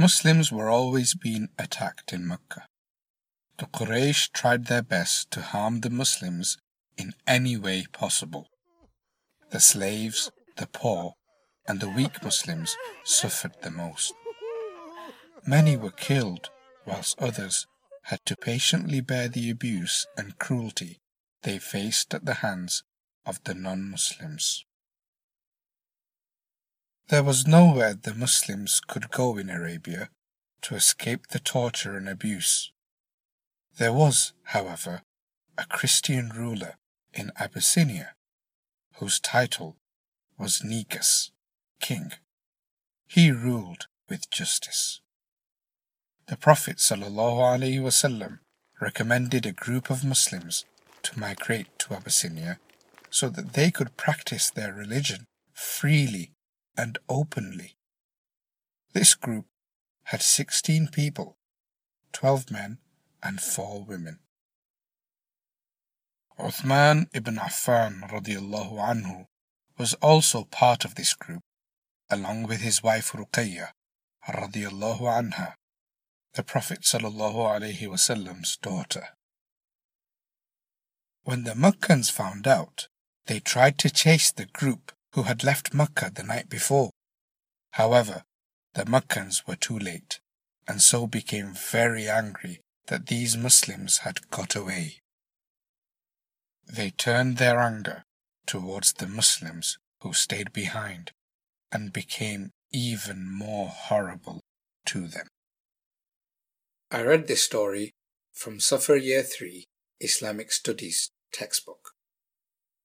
Muslims were always being attacked in Mecca. The Quraysh tried their best to harm the Muslims in any way possible. The slaves, the poor, and the weak Muslims suffered the most. Many were killed, whilst others had to patiently bear the abuse and cruelty they faced at the hands of the non-Muslims. There was nowhere the Muslims could go in Arabia to escape the torture and abuse. There was, however, a Christian ruler in Abyssinia whose title was Negus, king. He ruled with justice. The Prophet ﷺ recommended a group of Muslims to migrate to Abyssinia so that they could practice their religion freely and openly. This group had 16 people, 12 men and 4 women. Uthman ibn Affan radiallahu anhu was also part of this group, along with his wife Ruqayya radiallahu anha, the Prophet sallallahu alaihi wasallam's daughter. When the Meccans found out, they tried to chase the group who had left Mecca the night before. However, the Meccans were too late, and so became very angry that these Muslims had got away. They turned their anger towards the Muslims who stayed behind and became even more horrible to them. I read this story from Safar Year 3 Islamic Studies textbook.